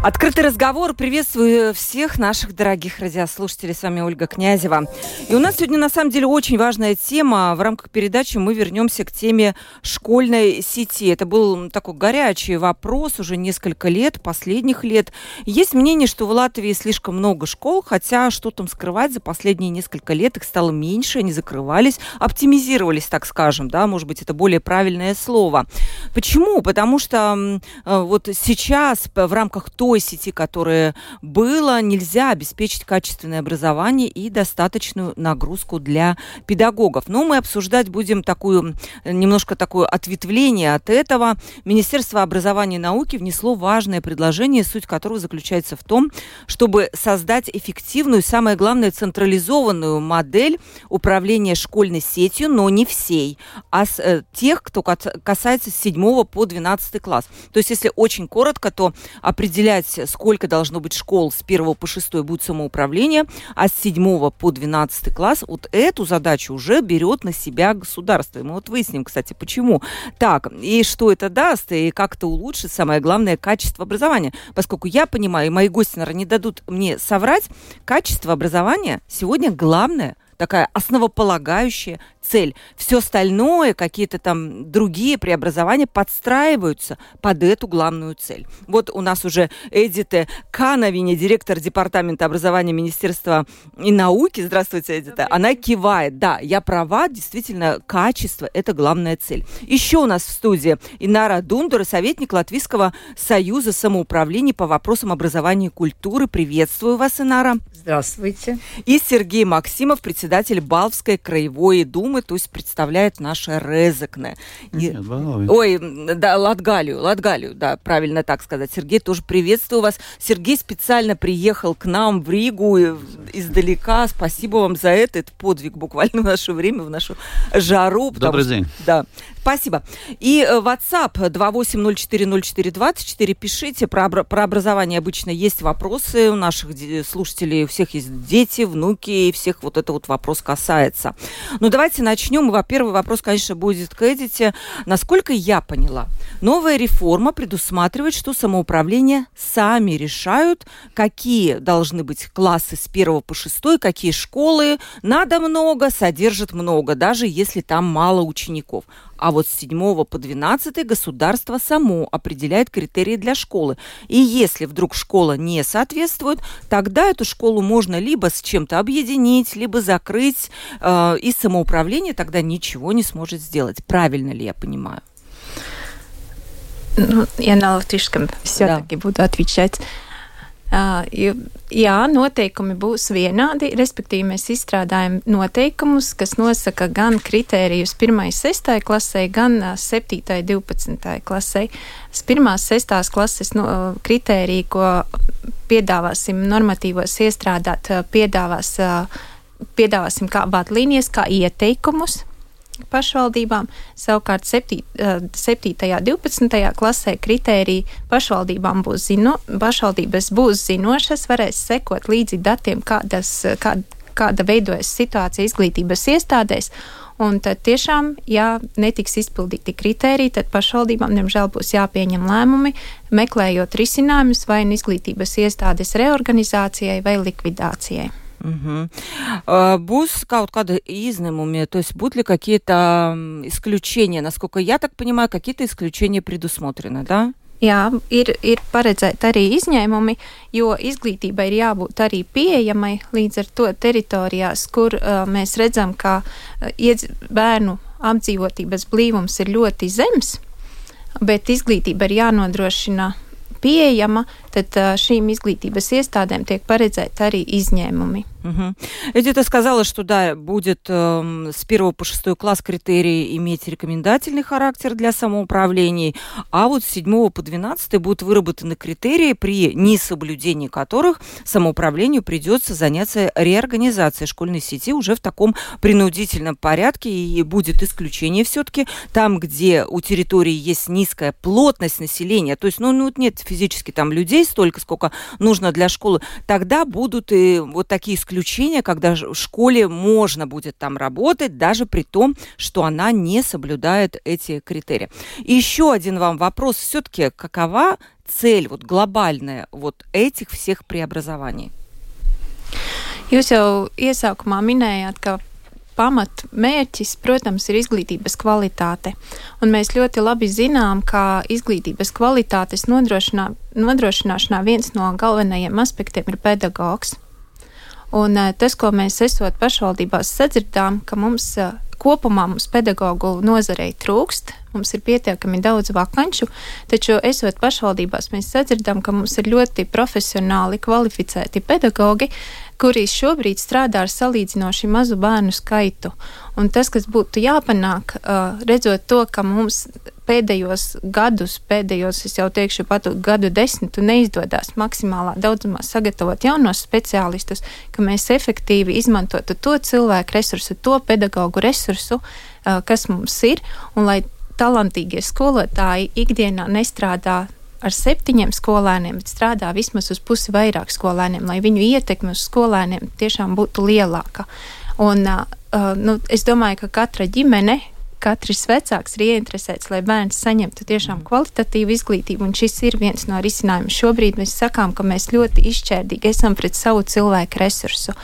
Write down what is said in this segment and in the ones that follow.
Открытый разговор. Приветствую всех наших дорогих радиослушателей. С вами Ольга Князева. И у нас сегодня на самом деле очень важная тема. В рамках передачи мы вернемся к теме школьной сети. Это был такой горячий вопрос уже несколько лет, последних лет. Есть мнение, что в Латвии слишком много школ, хотя что там скрывать, за последние несколько лет их стало меньше, они закрывались, оптимизировались, так скажем, да, может быть, это более правильное слово. Почему? Потому что э, вот сейчас в рамках той той сети, которая была, нельзя обеспечить качественное образование и достаточную нагрузку для педагогов. Но мы обсуждать будем такую, немножко такое ответвление от этого. Министерство образования и науки внесло важное предложение, суть которого заключается в том, чтобы создать эффективную, самое главное, централизованную модель управления школьной сетью, но не всей, а с э, тех, кто касается с 7 по 12 класс. То есть, если очень коротко, то определяется определять, сколько должно быть школ с 1 по 6 будет самоуправление, а с 7 по 12 класс вот эту задачу уже берет на себя государство. И мы вот выясним, кстати, почему. Так, и что это даст, и как это улучшит, самое главное, качество образования. Поскольку я понимаю, и мои гости, наверное, не дадут мне соврать, качество образования сегодня главное – такая основополагающая цель. Все остальное, какие-то там другие преобразования подстраиваются под эту главную цель. Вот у нас уже Эдита Кановине, директор департамента образования Министерства и науки. Здравствуйте, Эдита. Она кивает. Да, я права, действительно, качество – это главная цель. Еще у нас в студии Инара Дундура, советник Латвийского союза самоуправления по вопросам образования и культуры. Приветствую вас, Инара. Здравствуйте. И Сергей Максимов, председатель Балвской краевой думы, то есть представляет наше Резекне. И... Ой, да, Латгалию, Латгалию, да, правильно так сказать. Сергей, тоже приветствую вас. Сергей специально приехал к нам в Ригу издалека. Спасибо вам за это. Это подвиг буквально в наше время, в нашу жару. Добрый что, день. Да. Спасибо. И э, WhatsApp 28040424 пишите. Про, про образование обычно есть вопросы у наших слушателей. У всех есть дети, внуки, и всех вот это вот вопрос касается. Ну, давайте начнем. Во-первых, вопрос, конечно, будет к Эдите. Насколько я поняла, новая реформа предусматривает, что самоуправление сами решают, какие должны быть классы с 1 по 6, какие школы. Надо много, содержит много, даже если там мало учеников. А вот с 7 по 12 государство само определяет критерии для школы. И если вдруг школа не соответствует, тогда эту школу можно либо с чем-то объединить, либо закрыть, э, и самоуправление тогда ничего не сможет сделать. Правильно ли я понимаю? Ну, я на латышском все-таки да. буду отвечать. Jā, noteikumi būs vienādi, respektīvi mēs izstrādājam noteikumus, kas nosaka gan kritērijus 1. 6. klasē, gan 7. 12. klasē. Pirmās 6. klases no, kritērija, ko piedāvāsim normatīvos iestrādāt, piedāvās, piedāvāsim kā vadlīnijas, kā ieteikumus pašvaldībām. Savukārt 7. 7. 12. klasē kritērija pašvaldībām būs, zino, pašvaldības būs zinošas, varēs sekot līdzi datiem, kādas, kā, kāda veidojas situācija izglītības iestādēs. Un tad tiešām, ja netiks izpildīti kriteriji, tad pašvaldībām, diemžēl, būs jāpieņem lēmumi, meklējot risinājumus vai nu izglītības iestādes reorganizācijai vai likvidācijai. Угу. Būs kaut kādi izņēmumi, то есть будут ли какие-то исключения? Насколько я так понимаю, какие-то исключения предусмотрены, да? Jā, ir, ir paredzēti arī izņēmumi, jo izglītībai ir jābūt arī pieejamai līdz ar to teritorijās, kur uh, mēs redzam, ka uh, iedz, bērnu apdzīvotības blīvums ir ļoti zems, bet izglītība ir jānodrošina pieejama, tad šīm izglītības iestādēm tiek paredzēti arī izņēmumi. Эдита сказала, что да, будет э, с 1 по 6 класс критерии иметь рекомендательный характер для самоуправлений, а вот с 7 по 12 будут выработаны критерии, при несоблюдении которых самоуправлению придется заняться реорганизацией школьной сети уже в таком принудительном порядке, и будет исключение все-таки там, где у территории есть низкая плотность населения, то есть, ну, ну нет физически там людей столько, сколько нужно для школы, тогда будут и вот такие исключения, когда в школе можно будет там работать, даже при том, что она не соблюдает эти критерии. И еще один вам вопрос. Все-таки какова цель вот глобальная вот этих всех преобразований? Jūs jau iesākumā minējāt, ka pamatmērķis, protams, ir izglītības kvalitāte. Un mēs ļoti labi zinām, ka izglītības kvalitātes nodrošinā, nodrošināšanā viens no galvenajiem aspektiem ir pedagogs. Un eh, tas, ko mēs esot pašvaldībās sadzirdām, ka mums eh, kopumā mums pedagoģu nozarei trūkst, mums ir pietiekami daudz vakanču, taču esot pašvaldībās, mēs sadzirdam, ka mums ir ļoti profesionāli kvalificēti pedagoģi, kuri šobrīd strādā ar salīdzinoši mazu bērnu skaitu. Un tas, kas būtu jāpanāk, redzot to, ka mums pēdējos gadus, pēdējos, es jau teikšu, pat gadu desmitu neizdodas maksimālā daudzumā sagatavot jaunos speciālistus, ka mēs efektīvi izmantotu to cilvēku resursu, to pedagoģu resursu, kas mums ir, un lai talantīgie skolotāji ikdienā nestrādā ar septiņiem skolēniem, bet strādā vismaz uz pusi vairāk skolēniem, lai viņu ietekme uz skolēniem tiešām būtu lielāka. Un, uh, nu, es domāju, ka katra ģimene, katrs vecāks ir ieinteresēts, lai bērns saņemtu tiešām kvalitatīvu izglītību, un šis ir viens no risinājumiem. Šobrīd mēs sakām, ka mēs ļoti izšķērdīgi esam pret savu cilvēku resursu.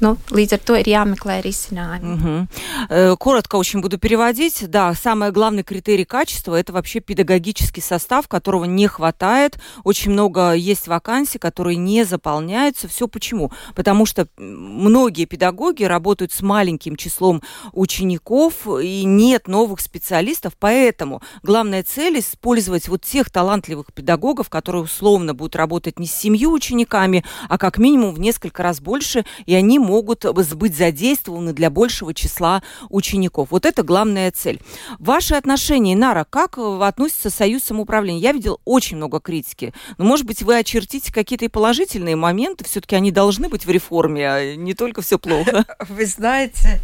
Ну, līdz ar to ir jāmeklē. Угу. Коротко очень буду переводить. Да, самый главный критерий качества – это вообще педагогический состав, которого не хватает. Очень много есть вакансий, которые не заполняются. Все почему? Потому что многие педагоги работают с маленьким числом учеников, и нет новых специалистов. Поэтому главная цель – использовать вот тех талантливых педагогов, которые условно будут работать не с семью учениками, а как минимум в несколько раз больше, и они могут быть задействованы для большего числа учеников. Вот это главная цель. Ваши отношения, Нара, как относится Союз самоуправления? Я видел очень много критики. Но, может быть, вы очертите какие-то и положительные моменты? Все-таки они должны быть в реформе, а не только все плохо. Вы знаете,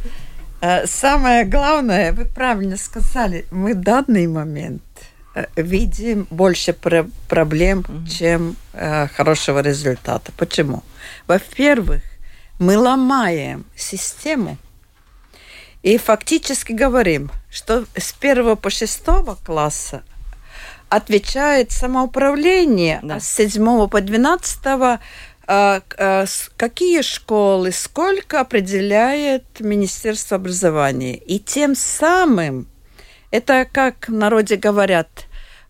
э, самое главное, вы правильно сказали, мы в данный момент э, видим больше проблем, чем э, хорошего результата. Почему? Во-первых, мы ломаем систему и фактически говорим, что с первого по шестого класса отвечает самоуправление, да. а с седьмого по двенадцатого а, а, какие школы, сколько определяет Министерство образования. И тем самым, это как в народе говорят,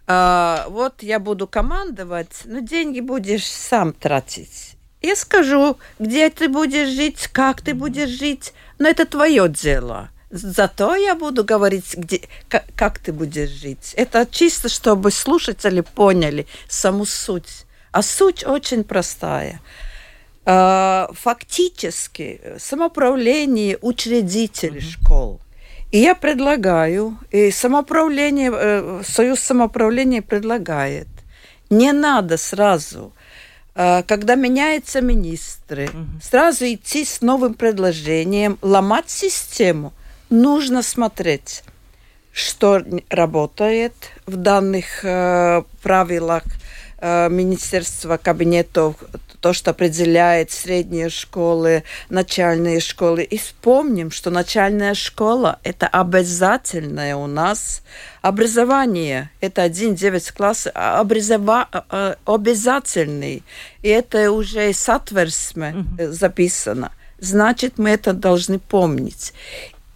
а, вот я буду командовать, но деньги будешь сам тратить. Я скажу, где ты будешь жить, как ты будешь жить, но это твое дело. Зато я буду говорить, где, как, как ты будешь жить. Это чисто, чтобы слушатели поняли саму суть. А суть очень простая. А, фактически самоуправление учредителей mm-hmm. школ. И я предлагаю, и самоуправление, э, Союз самоуправления предлагает, не надо сразу когда меняются министры, угу. сразу идти с новым предложением, ломать систему. Нужно смотреть, что работает в данных э, правилах э, Министерства кабинетов, то, что определяет средние школы, начальные школы. И вспомним, что начальная школа – это обязательное у нас образование. Это 1-9 класс а образова... А, а, обязательный. И это уже Satversme записано. Значит, мы это должны помнить.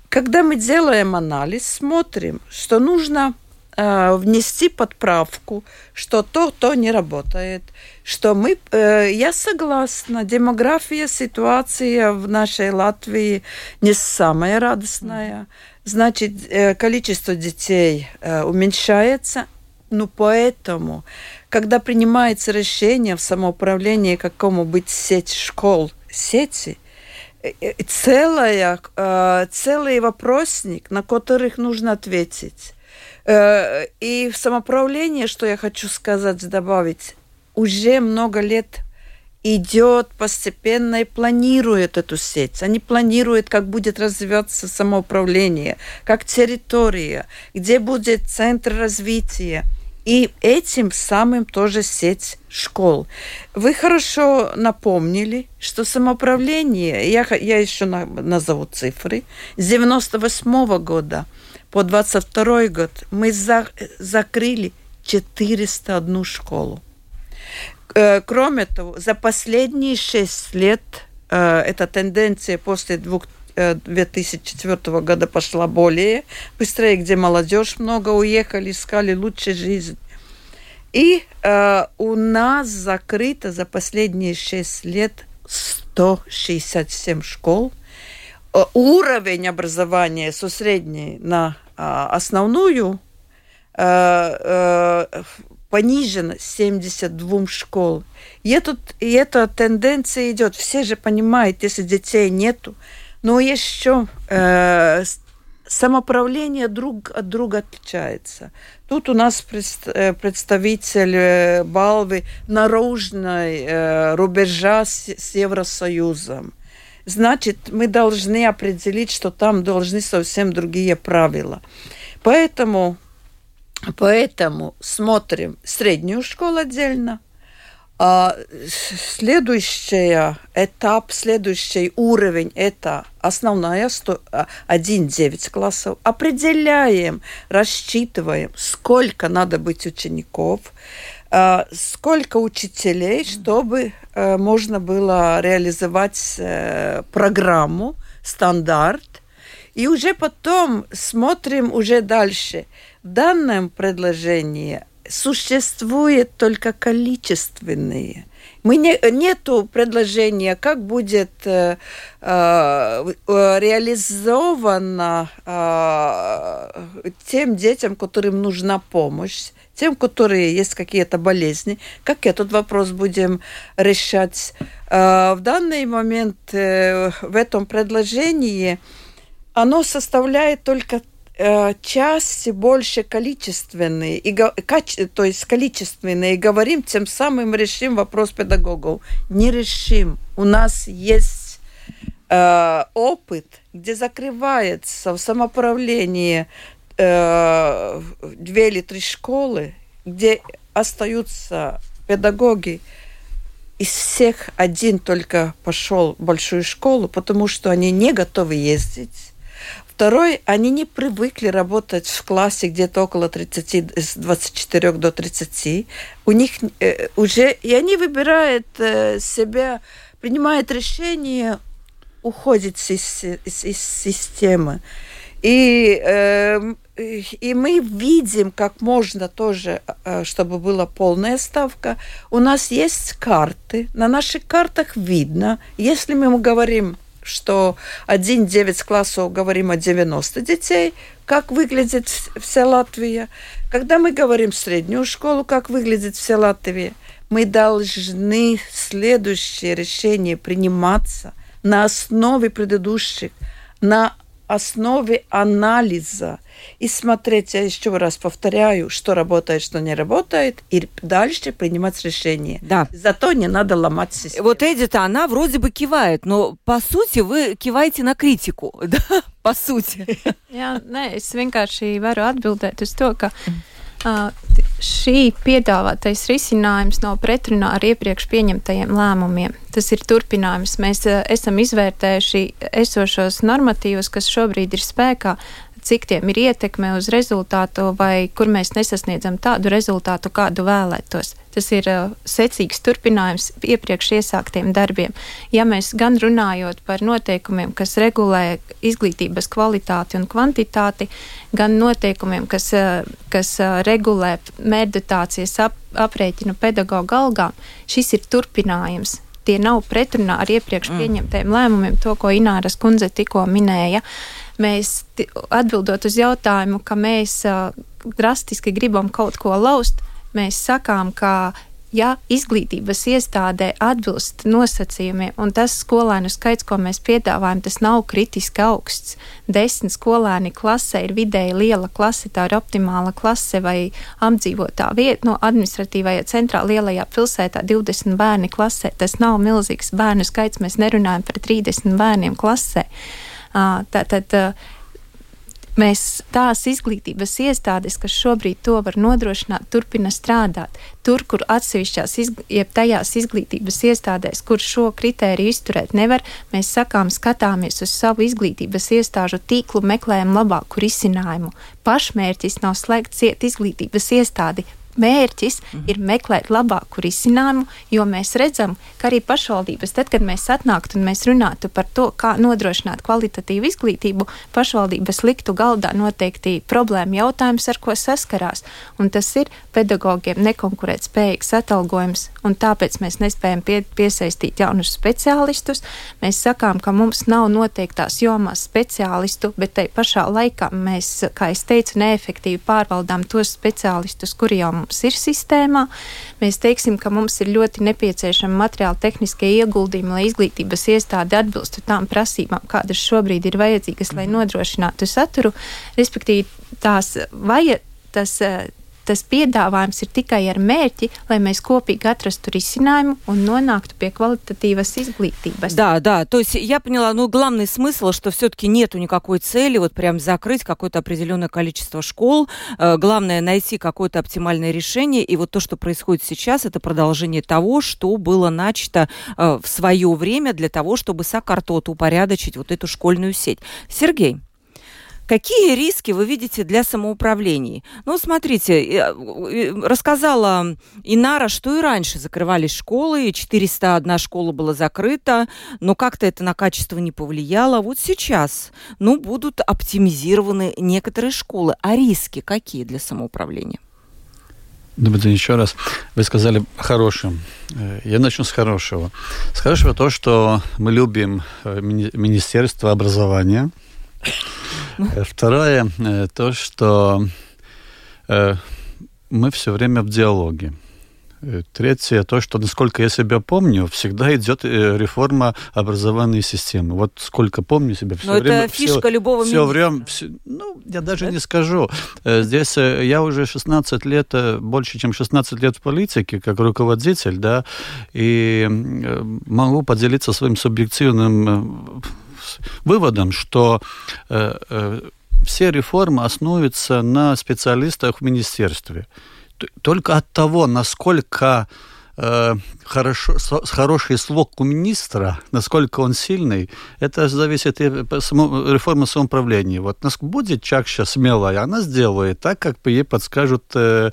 Когда мы делаем анализ, смотрим, что нужно э, внести подправку, что то, то не работает, что мы, э, я согласна, демография, ситуация в нашей Латвии не самая радостная, значит, э, количество детей э, уменьшается, ну поэтому, когда принимается решение в самоуправлении, какому быть сеть школ, сети целая, целый вопросник, на которых нужно ответить. И в самоуправлении, что я хочу сказать, добавить, уже много лет идет постепенно и планирует эту сеть. Они планируют, как будет развиваться самоуправление, как территория, где будет центр развития. И этим самым тоже сеть школ. Вы хорошо напомнили, что самоуправление, я, я еще на, назову цифры, с 98 года по 22 год мы за, закрыли 401 школу. Э, кроме того, за последние шесть лет э, эта тенденция после двух 2004 э, года пошла более быстрее, где молодежь много уехали, искали лучшей жизнь. И э, у нас закрыто за последние шесть лет 167 школ. Уровень образования со средней на основную э, э, понижено 72 школ. И, этот, и эта тенденция идет. Все же понимают, если детей нету. Но еще э, самоуправление друг от друга отличается. Тут у нас э, представитель Балвы наружной э, рубежа с, с Евросоюзом. Значит, мы должны определить, что там должны совсем другие правила. Поэтому Поэтому смотрим среднюю школу отдельно, а следующий этап, следующий уровень – это основная 1-9 классов. Определяем, рассчитываем, сколько надо быть учеников, а, сколько учителей, чтобы э, можно было реализовать э, программу, стандарт. И уже потом смотрим уже дальше – в данном предложении существует только количественные. Мы не, нету предложения, как будет э, э, реализовано э, тем детям, которым нужна помощь, тем, которые есть какие-то болезни, как этот вопрос будем решать. Э, в данный момент э, в этом предложении оно составляет только Э, части больше количественные, и, то есть количественные, и говорим, тем самым решим вопрос педагогов. Не решим. У нас есть э, опыт, где закрывается в самоуправлении э, две или три школы, где остаются педагоги, из всех один только пошел в большую школу, потому что они не готовы ездить Второй, они не привыкли работать в классе где-то около 30, с 24 до 30. У них э, уже, и они выбирают э, себя, принимают решение, уходить из, из, из системы. И, э, и мы видим, как можно тоже, э, чтобы была полная ставка. У нас есть карты, на наших картах видно, если мы говорим что один 9 классов говорим о 90 детей, как выглядит вся Латвия. Когда мы говорим среднюю школу, как выглядит вся Латвия, мы должны следующее решение приниматься на основе предыдущих, на основе анализа и смотреть, я еще раз повторяю, что работает, что не работает, и дальше принимать решение. Да. Зато не надо ломать систему. Вот Эдита, она вроде бы кивает, но по сути вы киваете на критику, да, по сути. Jā, nē, es vienkārši varu atbildēt uz to, ka šī piedāvātais risinājums nav pretrunā ar iepriekš pieņemtajiem lēmumiem. Tas ir turpinājums. Mēs uh, esam izvērtējuši esošos normatīvus, kas šobrīd ir spēkā, cik tiem ir ietekme uz rezultātu, vai kur mēs nesasniedzam tādu rezultātu, kādu vēlētos. Tas ir uh, secīgs turpinājums iepriekš iesāktiem darbiem. Ja mēs gan runājot par noteikumiem, kas regulē izglītības kvalitāti un kvantitāti, gan noteikumiem, kas, uh, kas uh, regulē mērķdotācijas ap, aprēķinu pedagoģa algām, šis ir turpinājums tie nav pretrunā ar iepriekš mm. pieņemtajiem lēmumiem, to, ko Ināras kundze tikko minēja. Mēs atbildot uz jautājumu, ka mēs drastiski gribam kaut ko laust, mēs sakām, ka ja izglītības iestādē atbilst nosacījumiem, un tas skolēnu skaits, ko mēs piedāvājam, tas nav kritiski augsts. Desmit skolēni klasē ir vidēji liela klase, tā ir optimāla klase vai apdzīvotā vieta no administratīvajā centrā lielajā pilsētā 20 bērni klasē. Tas nav milzīgs bērnu skaits, mēs nerunājam par 30 bērniem klasē. Tātad mēs tās izglītības iestādes, kas šobrīd to var nodrošināt, turpina strādāt. Tur, kur atsevišķās, jeb tajās izglītības iestādēs, kur šo kritēriju izturēt nevar, mēs sakām, skatāmies uz savu izglītības iestāžu tīklu, meklējam labāku risinājumu. Pašmērķis nav slēgt ciet izglītības iestādi, mērķis mm. ir meklēt labāku risinājumu, jo mēs redzam, ka arī pašvaldības, tad, kad mēs atnāktu un mēs runātu par to, kā nodrošināt kvalitatīvu izglītību, pašvaldības liktu galdā noteikti problēma jautājums, ar ko saskarās. Un tas ir pedagogiem nekonkurētspējīgs atalgojums, un tāpēc mēs nespējam pie, piesaistīt jaunus speciālistus. Mēs sakām, ka mums nav noteiktās jomās speciālistu, bet tai pašā laikā mēs, kā es teicu, neefektīvi pārvaldām tos speciālistus, kuri jau mums mums ir sistēmā. Mēs teiksim, ka mums ir ļoti nepieciešami materiāli tehniskie ieguldījumi, lai izglītības iestāde atbilstu tām prasībām, kādas šobrīd ir vajadzīgas, lai mhm. nodrošinātu saturu. Respektīvi, tās vajag tas tas piedāvājums ir tikai ar mērķi, lai мы kopīgi atrastu risinājumu un нонакту pie квалитативas изглитības. Да, да, то есть я поняла, ну, главный смысл, что все-таки нету никакой цели вот прям закрыть какое-то определенное количество школ, э, главное найти какое-то оптимальное решение, и вот то, что происходит сейчас, это продолжение того, что было начато э, в свое время для того, чтобы сокартот упорядочить вот эту школьную сеть. Сергей. Какие риски вы видите для самоуправлений? Ну, смотрите, э, рассказала Инара, что и раньше закрывались школы, и 401 школа была закрыта, но как-то это на качество не повлияло. Вот сейчас, ну, будут оптимизированы некоторые школы. А риски какие для самоуправления? Добрый день еще раз. Вы сказали хорошим. Э, я начну с хорошего. С хорошего то, что мы любим э, Министерство образования – второе, э, то, что э, мы все время в диалоге. Третье, то, что, насколько я себя помню, всегда идет реформа образовательной системы. Вот сколько помню себя, все Но время... это фишка все, любого все время, все, Ну, я даже да? не скажу. Здесь я уже 16 лет, больше, чем 16 лет в политике, как руководитель, да, и могу поделиться своим субъективным выводом, что э, э, все реформы основываются на специалистах в министерстве. Только от того, насколько э, хорошо, хороший слог министра, насколько он сильный, это зависит от реформы самоуправления. Вот нас будет чаще смелая, она сделает так, как ей подскажут э,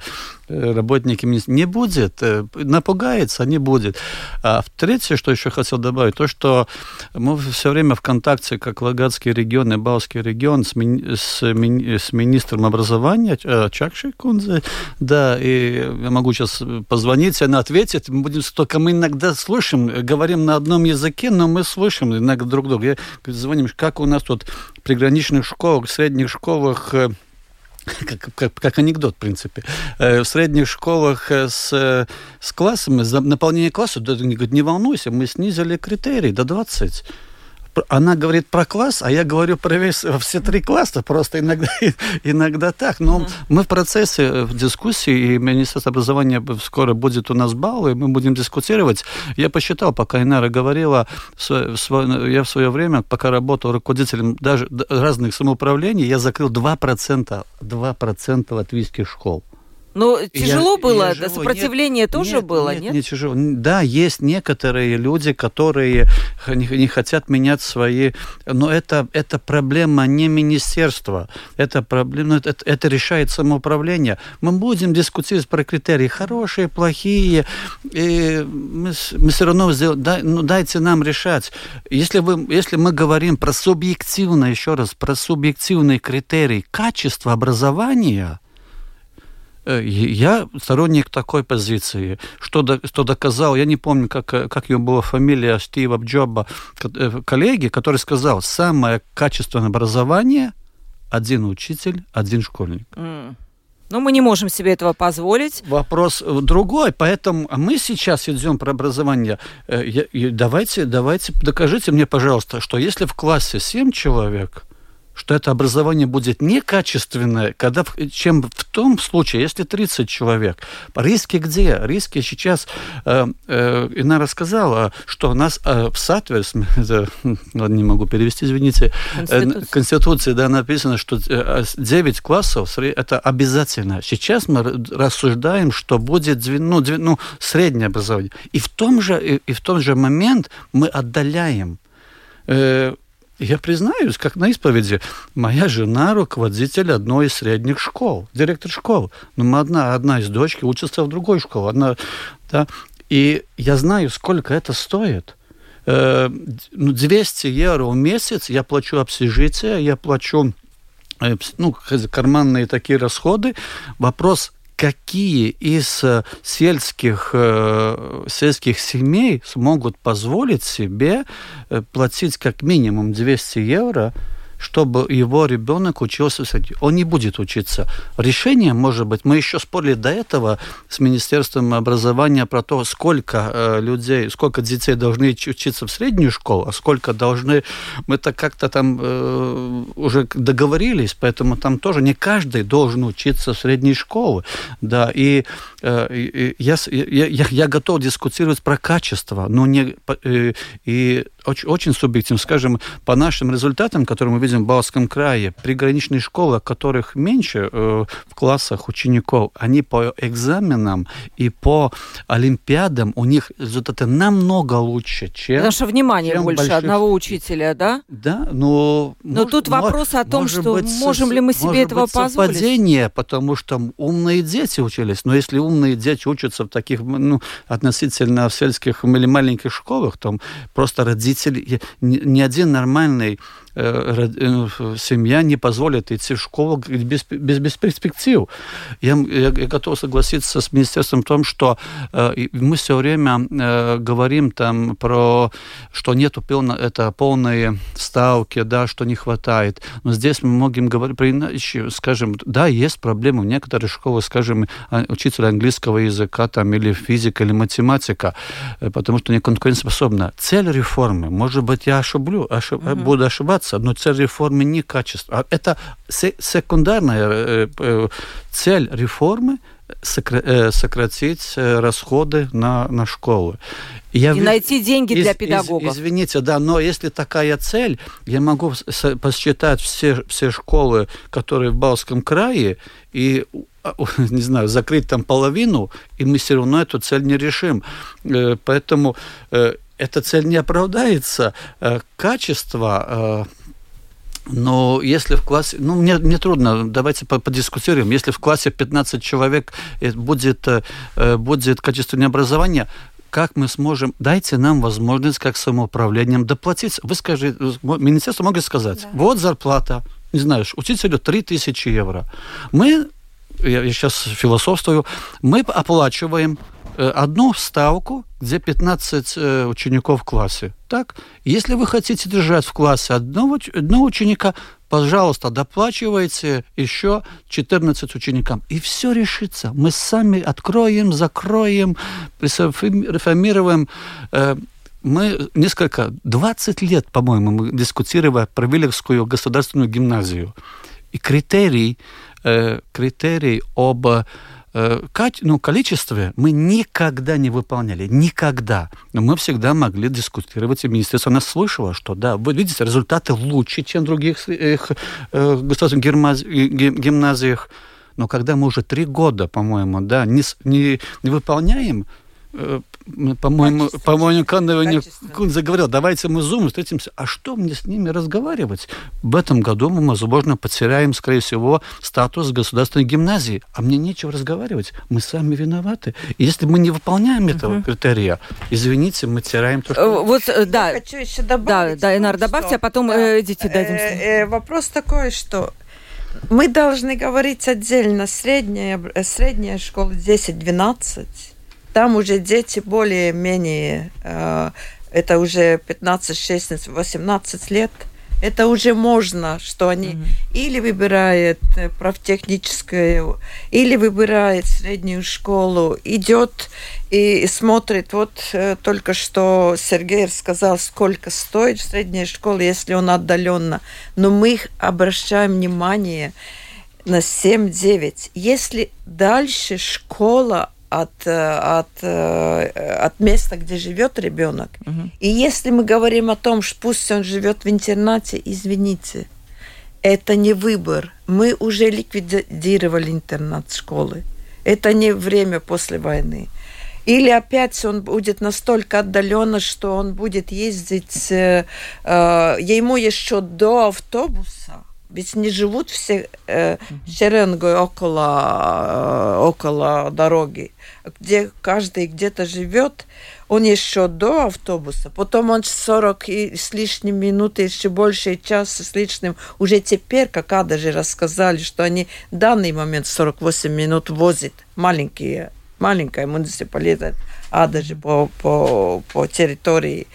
Э, работники не будет, э, напугается, не будет. А в третье, что еще хотел добавить, то, что мы все время в контакте, как Лагатский регион и Балтский регион, с, ми, с, ми, с министром образования э, Чакши Кунзе, да, и я могу сейчас позвонить, она ответит, мы будем, только мы иногда слышим, говорим на одном языке, но мы слышим иногда друг друга. Я звоним, как у нас тут приграничных школах, средних школах как, как, как анекдот, в принципе. Э, в средних школах э, с, с классами, наполнение класса, не волнуйся, мы снизили критерий до 20 она говорит про класс, а я говорю про весь, все три класса, просто иногда, иногда так. Но mm-hmm. мы в процессе э, в дискуссии, и Министерство образования скоро будет у нас баллы, и мы будем дискутировать. Я посчитал, пока Инара говорила, я в свое время, пока работал руководителем даже разных самоуправлений, я закрыл 2%, 2% латвийских школ. Ну, тяжело я, было, я живу. сопротивление нет, тоже нет, было, нет? Нет, не тяжело. Да, есть некоторые люди, которые не, не хотят менять свои... Но это, это проблема не министерства, это проблема... Это, это решает самоуправление. Мы будем дискутировать про критерии, хорошие, плохие, и мы, мы все равно сделаем... Да, ну, дайте нам решать. Если, вы, если мы говорим про субъективное, еще раз, про субъективный критерий качества образования, я сторонник такой позиции, что, что доказал, я не помню, как, как ее была фамилия Стива Джоба, э, коллеги, который сказал, самое качественное образование – один учитель, один школьник. Mm. Но мы не можем себе этого позволить. Вопрос другой, поэтому мы сейчас идем про образование. Э, давайте, давайте, докажите мне, пожалуйста, что если в классе 7 человек, что это образование будет некачественное, когда, чем в том случае, если 30 человек. Риски где? Риски сейчас, э, э, Ина рассказала, что у нас э, в соответствии, не могу перевести, извините, Конституция, э, Конституции да, написано, что 9 классов это обязательно. Сейчас мы рассуждаем, что будет ну, ну, среднее образование. И в том же, и, и в том же момент мы отдаляем э, я признаюсь, как на исповеди, моя жена руководитель одной из средних школ, директор школы. Но мы одна, одна из дочки учится в другой школе. Одна, да, и я знаю, сколько это стоит. 200 э, ну, евро в месяц я плачу общежитие, я плачу э, ну, карманные такие расходы. Вопрос, какие из э, сельских, э, сельских семей смогут позволить себе э, платить как минимум 200 евро чтобы его ребенок учился в среде. Он не будет учиться. Решение, может быть, мы еще спорили до этого с Министерством образования про то, сколько э, людей, сколько детей должны учиться в среднюю школу, а сколько должны... Мы так как-то там э, уже договорились, поэтому там тоже не каждый должен учиться в средней школе. Да, и, э, и я, я, я готов дискутировать про качество, но не... Э, и очень, очень субъективно, скажем, по нашим результатам, которые мы видим в Балтском крае, приграничные школы, которых меньше э, в классах учеников, они по экзаменам и по олимпиадам, у них результаты намного лучше, чем... Что внимание больше больших... одного учителя, да? Да, но... Но может, тут вопрос о том, что быть, можем ли мы себе этого быть позволить. совпадение, потому что умные дети учились, но если умные дети учатся в таких, ну, относительно в сельских или маленьких школах, то просто родители, ни один нормальный семья не позволит идти в школу без, без, без перспектив. Я, я, я готов согласиться с министерством в том, что э, мы все время э, говорим там про, что нету полно, это полные ставки, да, что не хватает. Но здесь мы можем говорить про иначе, скажем, да, есть проблемы в некоторых школах, скажем, а, учителя английского языка там, или физика, или математика, э, потому что не конкурентоспособна. Цель реформы, может быть, я ошиблю, ошиб, mm-hmm. буду ошибаться, развиваться, но цель реформы не качество. А это секундарная э, э, цель реформы э, сократить расходы на, на школы. Я, и найти деньги из, для педагогов. Из, извините, да, но если такая цель, я могу посчитать все, все школы, которые в Балском крае, и не знаю, закрыть там половину, и мы все равно эту цель не решим. Поэтому эта цель не оправдается. Э, качество э, но если в классе, ну, мне, мне трудно, давайте подискутируем. Если в классе 15 человек э, будет, будет качественное образование, как мы сможем, дайте нам возможность как самоуправлением доплатить. Вы скажите, министерство может сказать, да. вот зарплата, не знаю, учителю 3000 евро. Мы, я, я сейчас философствую, мы оплачиваем одну ставку, где 15 э, учеников в классе. Так? Если вы хотите держать в классе одного, одного ученика, пожалуйста, доплачивайте еще 14 ученикам. И все решится. Мы сами откроем, закроем, реформируем. Э, мы несколько, 20 лет, по-моему, мы дискутировали про Вилевскую государственную гимназию. И критерий, критерий об Э, ну, количестве мы никогда не выполняли, никогда. Но мы всегда могли дискутировать, и министерство нас слышало, что да, вы видите, результаты лучше, чем в других э, э, государственных гимназиях. Но когда мы уже три года, по-моему, да, не, не, не выполняем Э, по-моему, по-моему, Кун заговорил, давайте мы зум встретимся. А что мне с ними разговаривать? В этом году мы, возможно, потеряем, скорее всего, статус государственной гимназии. А мне нечего разговаривать. Мы сами виноваты. И если мы не выполняем этого угу. критерия, извините, мы теряем то, что... Э, вот, э, да. Я хочу еще добавить. Да, да, Инар, добавьте, а потом да. идите дадим. Э, вопрос такой, что мы должны говорить отдельно. Средняя, средняя школа 10-12 там уже дети более-менее, э, это уже 15, 16, 18 лет, Это уже можно, что они mm-hmm. или выбирают э, профтехническое, или выбирает среднюю школу, идет и смотрит. Вот э, только что Сергей сказал, сколько стоит средняя школа, если он отдаленно. Но мы обращаем внимание на 7-9. Если дальше школа от, э, от, э, от места, где живет ребенок. Угу. И если мы говорим о том, что пусть он живет в интернате, извините, это не выбор. Мы уже ликвидировали интернат школы. Это не время после войны. Или опять он будет настолько отдаленно, что он будет ездить, э, э, ему еще до автобуса ведь не живут все э, шеренгой около, э, около дороги, где каждый где-то живет, он еще до автобуса, потом он 40 и с лишним минут, еще больше часа с лишним, уже теперь, как Адажи рассказали, что они в данный момент 48 минут возят маленькие, маленькая муниципалитет Адажи по, по, по территории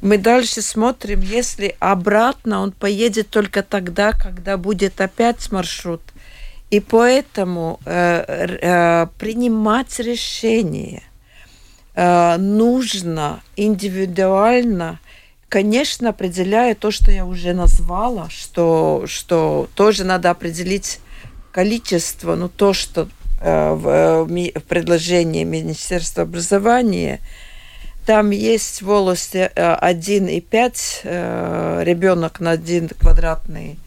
мы дальше смотрим, если обратно он поедет только тогда, когда будет опять маршрут. И поэтому э, э, принимать решение э, нужно индивидуально, конечно, определяя то, что я уже назвала, что, что тоже надо определить количество, ну то, что э, в, в предложении Министерства образования – там есть волосы 1,5 э, ребенок на один квадратный.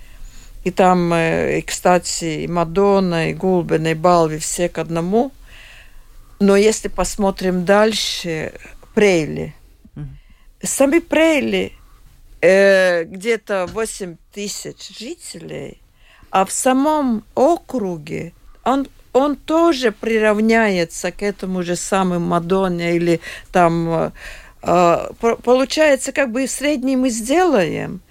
И там, э, и, кстати, и Мадонна, и Гулбин, и Балви все к одному. Но если посмотрим дальше, Прейли. Сами Прейли э, где-то 8 тысяч жителей, а в самом округе он он тоже приравняется к этому же самому Мадонне или там... Э, э получается, как бы средний мы сделаем,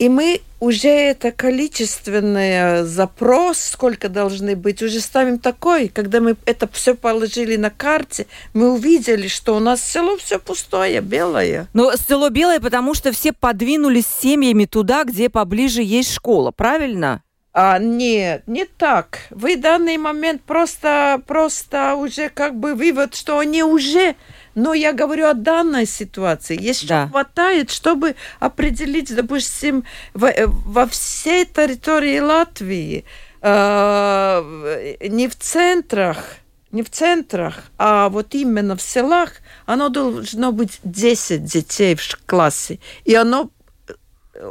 и мы уже это количественный запрос, сколько должны быть, уже ставим такой, когда мы это все положили на карте, мы увидели, что у нас село все пустое, белое. Но село белое, потому что все подвинулись семьями туда, где поближе есть школа, правильно? А, нет, не так. Вы в данный момент просто, просто уже как бы вывод, что они уже... Но я говорю о данной ситуации. Еще да. хватает, чтобы определить, допустим, во, во всей территории Латвии, э, не в центрах, не в центрах, а вот именно в селах, оно должно быть 10 детей в классе. И оно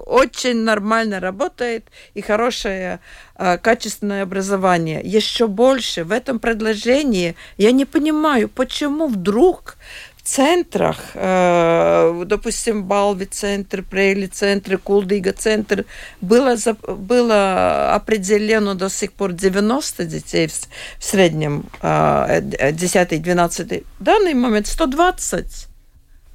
очень нормально работает и хорошее э, качественное образование. Еще больше в этом предложении я не понимаю, почему вдруг в центрах, э, допустим, Балви центр, Прейли центр, было, было определено до сих пор 90 детей в, среднем, э, 10-12, в данный момент 120.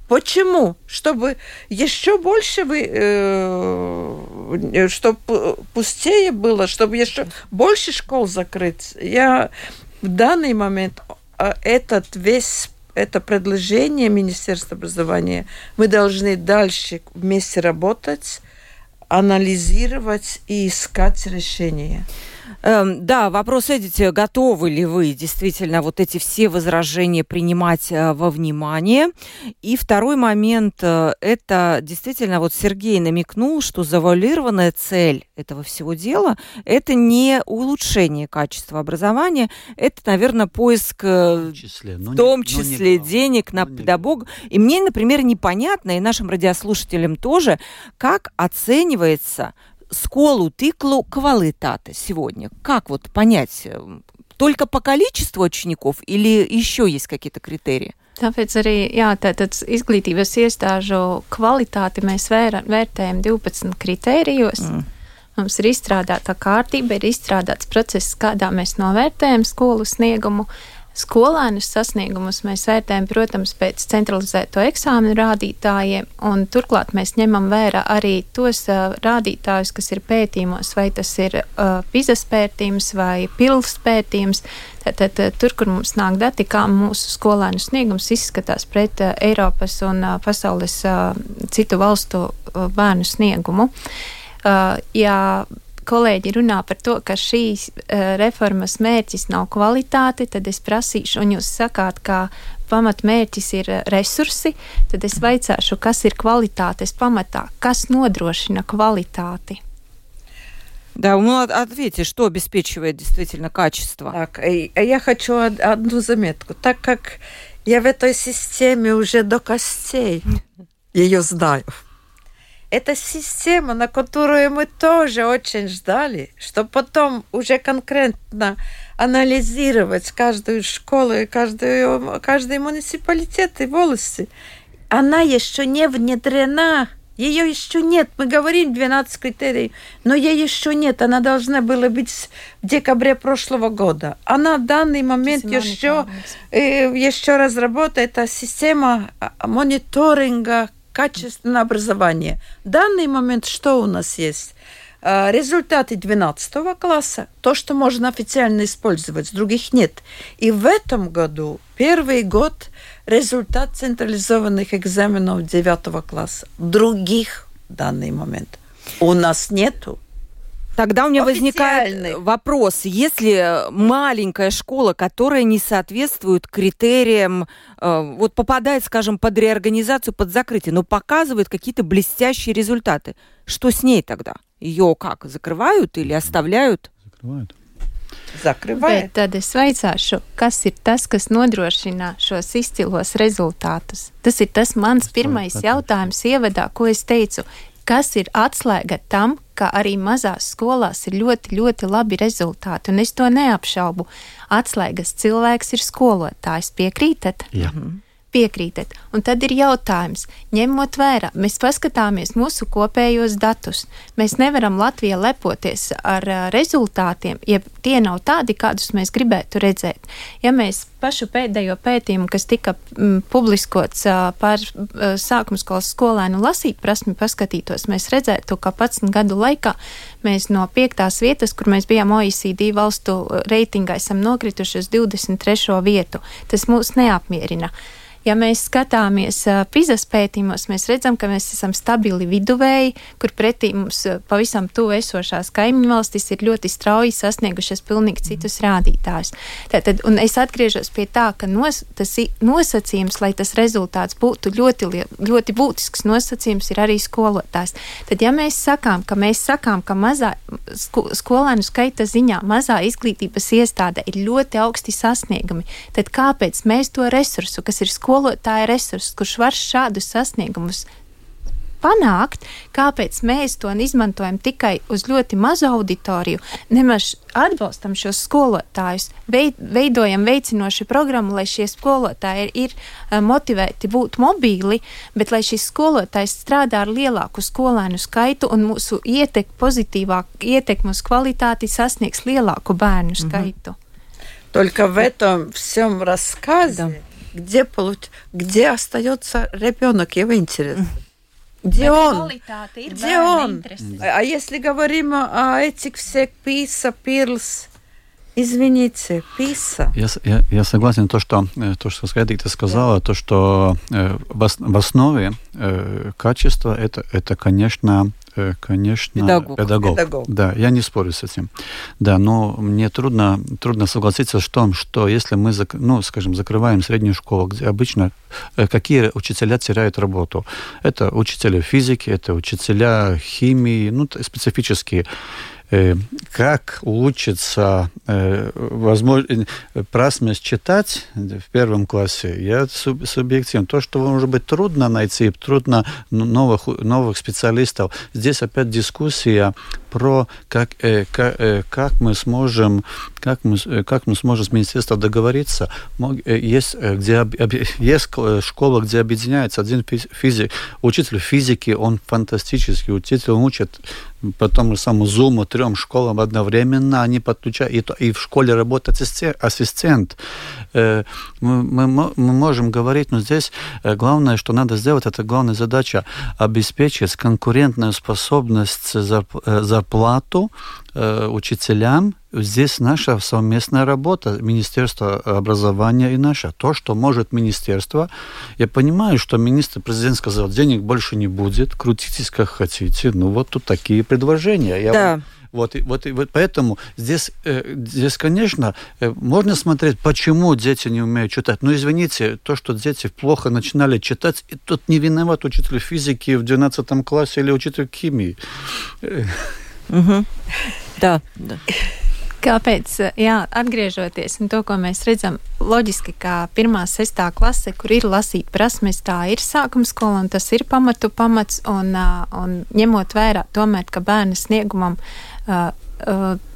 Почему? Чтобы еще больше вы, э, чтобы пустее было, чтобы еще больше школ закрыть. Я в данный момент а, этот весь это предложение Министерства образования мы должны дальше вместе работать, анализировать и искать решения. Эм, да, вопрос, Эдите, готовы ли вы действительно вот эти все возражения принимать э, во внимание? И второй момент, э, это действительно, вот Сергей намекнул, что завуалированная цель этого всего дела, это не улучшение качества образования, это, наверное, поиск э, в, числе, в том не, числе не денег на педагога. И мне, например, непонятно, и нашим радиослушателям тоже, как оценивается сколу тиклу квалитаты сегодня? Как вот понять? Э, только по количеству учеников или еще есть какие-то критерии? Tāpēc arī jā, tātad izglītības iestāžu kvalitāti mēs vēra, vērtējam 12 kritērijos. Mm. Mums ir izstrādāta kārtība, ir izstrādāts process, kādā mēs novērtējam skolu sniegumu. Skolēnu sasniegumus mēs vērtējam, protams, pēc centralizēto eksāmenu rādītājiem, un turklāt mēs ņemam vērā arī tos uh, rādītājus, kas ir pētījumos, vai tas ir uh, pizas pētījums vai pils pētījums. Tātad tur, kur mums nāk dati, kā mūsu skolēnu sniegums izskatās pret uh, Eiropas un uh, pasaules uh, citu valstu uh, bērnu sniegumu. Uh, ja kolēģi runā par to, ka šīs uh, reformas mērķis nav kvalitāte, tad es prasīšu, un jūs sakāt, ka pamatmērķis ir resursi, tad es vaicāšu, kas ir kvalitātes pamatā, kas nodrošina kvalitāti. Да, ну ответьте, что обеспечивает действительно качество? Так, я хочу одну заметку. Так как я в этой системе уже до костей ее знаю, это система, на которую мы тоже очень ждали, чтобы потом уже конкретно анализировать каждую школу и каждую, каждый муниципалитет и волосы. Она еще не внедрена ее еще нет. Мы говорим 12 критерий, но ей еще нет. Она должна была быть в декабре прошлого года. Она в данный момент еще, э, еще разработает система а, мониторинга качественное образование. В данный момент что у нас есть? А, результаты 12 класса, то, что можно официально использовать, других нет. И в этом году, первый год, результат централизованных экзаменов 9 класса. Других в данный момент у нас нету. Тогда у меня возникает вопрос, если маленькая школа, которая не соответствует критериям, э, вот попадает, скажем, под реорганизацию, под закрытие, но показывает какие-то блестящие результаты, что с ней тогда? Ее как, закрывают или оставляют? Закрывают. Закрывает. Bet tad es vaicāšu, kas ir tas, kas nodrošina šos izcilos rezultātus? Tas ir tas mans pirmais jautājums ievadā, ko es teicu kas ir atslēga tam, ka arī mazās skolās ir ļoti, ļoti labi rezultāti, un es to neapšaubu. Atslēgas cilvēks ir skolotājs. Piekrītat? Jā. Mhm piekrītat. Un tad ir jautājums, ņemot vērā, mēs paskatāmies mūsu kopējos datus. Mēs nevaram Latvijā lepoties ar uh, rezultātiem, ja tie nav tādi, kādus mēs gribētu redzēt. Ja mēs pašu pēdējo pētījumu, kas tika m, publiskots uh, par uh, sākuma skolas skolēnu lasīt prasmi paskatītos, mēs redzētu, ka 11 gadu laikā mēs no piektās vietas, kur mēs bijām OECD valstu reitingā, esam nokrituši uz 23. vietu. Tas mūs neapmierina. Ja mēs skatāmies PISAS pētījumos, mēs redzam, ka mēs esam stabili viduvēji, kur pretī mums pavisam tuvu esošās kaimiņu valstis ir ļoti strauji sasniegušas pilnīgi citus rādītājus. Tātad, un es atgriežos pie tā, ka nos, tas nosacījums, lai tas rezultāts būtu ļoti, ļoti būtisks nosacījums, ir arī skolotājs. Tad, ja mēs sakām, ka mēs sakām, ka mazā sko, skolēnu skaita ziņā mazā izglītības iestāde ir ļoti augsti sasniegumi, tad kāpēc mēs to resursu, kas ir skolotājs, skolotāja resurss, kurš var šādus sasniegumus panākt, kāpēc mēs to izmantojam tikai uz ļoti mazu auditoriju, nemaz atbalstam šos skolotājus, veid, veidojam veicinošu programmu, lai šie skolotāji ir, ir eh, motivēti būt mobīli, bet lai šis skolotājs strādā ar lielāku skolēnu skaitu un mūsu ietek, pozitīvāk ietekmu uz kvalitāti sasniegs lielāku bērnu mhm. skaitu. Только в этом всем рассказе да где, получ... где остается ребенок, его интерес. Где он? Где он? А если говорим о этих всех ПИСа, ПИРЛС, Извините, ПИСа. Я, я, я согласен то, что э, то, что Скайдик сказала, то, что э, в основе э, качества это, это, конечно, Э, конечно, педагог. педагог. педагог. Да, я не спорю с этим. Да, но мне трудно, трудно согласиться с том, что если мы, ну, скажем, закрываем среднюю школу, где обычно э, какие учителя теряют работу? Это учителя физики, это учителя химии, ну, специфические. Э, как улучшится э, возможно, прасмость читать в первом классе, я субъективен. То, что может быть трудно найти, трудно новых, новых специалистов. Здесь опять дискуссия про как, как, как мы сможем, как мы, как мы сможем с министерством договориться. Есть, где, есть школа, где объединяется один физик, учитель физики, он фантастический учитель, он учит по тому самому Zoom трем школам одновременно, они подключают, и, и в школе работает ассистент. Мы, мы, мы можем говорить, но здесь главное, что надо сделать, это главная задача обеспечить конкурентную способность зарплату учителям. Здесь наша совместная работа, Министерство образования и наша. То, что может министерство. Я понимаю, что министр-президент сказал, денег больше не будет, крутитесь как хотите. Ну вот тут такие предложения. Я да. Вот, вот, вот поэтому здесь, э, здесь, конечно, э, можно смотреть, почему дети не умеют читать. Но извините, то, что дети плохо начинали читать, и тут не виноват учитель физики в 12 классе или учитель химии. Mm -hmm. Tā. tā. Kāpēc? Eh, jā, atgriežoties pie to, ko mēs redzam, loģiski, ka pirmā, sestā klase, kur ir lasīta prasmes, tā ir sākuma skola un tas ir pamatu pamats. Un, eh, un ņemot vērā, tomēr, ka bērnu sniegumam eh,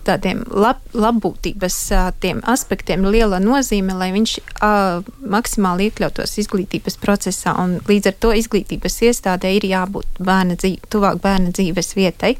tādiem lab, labbūtības tiem aspektiem ir liela nozīme, lai viņš a, maksimāli iekļautos izglītības procesā. Līdz ar to izglītības iestādē ir jābūt bērna dzīve, tuvāk bērna dzīves vietai.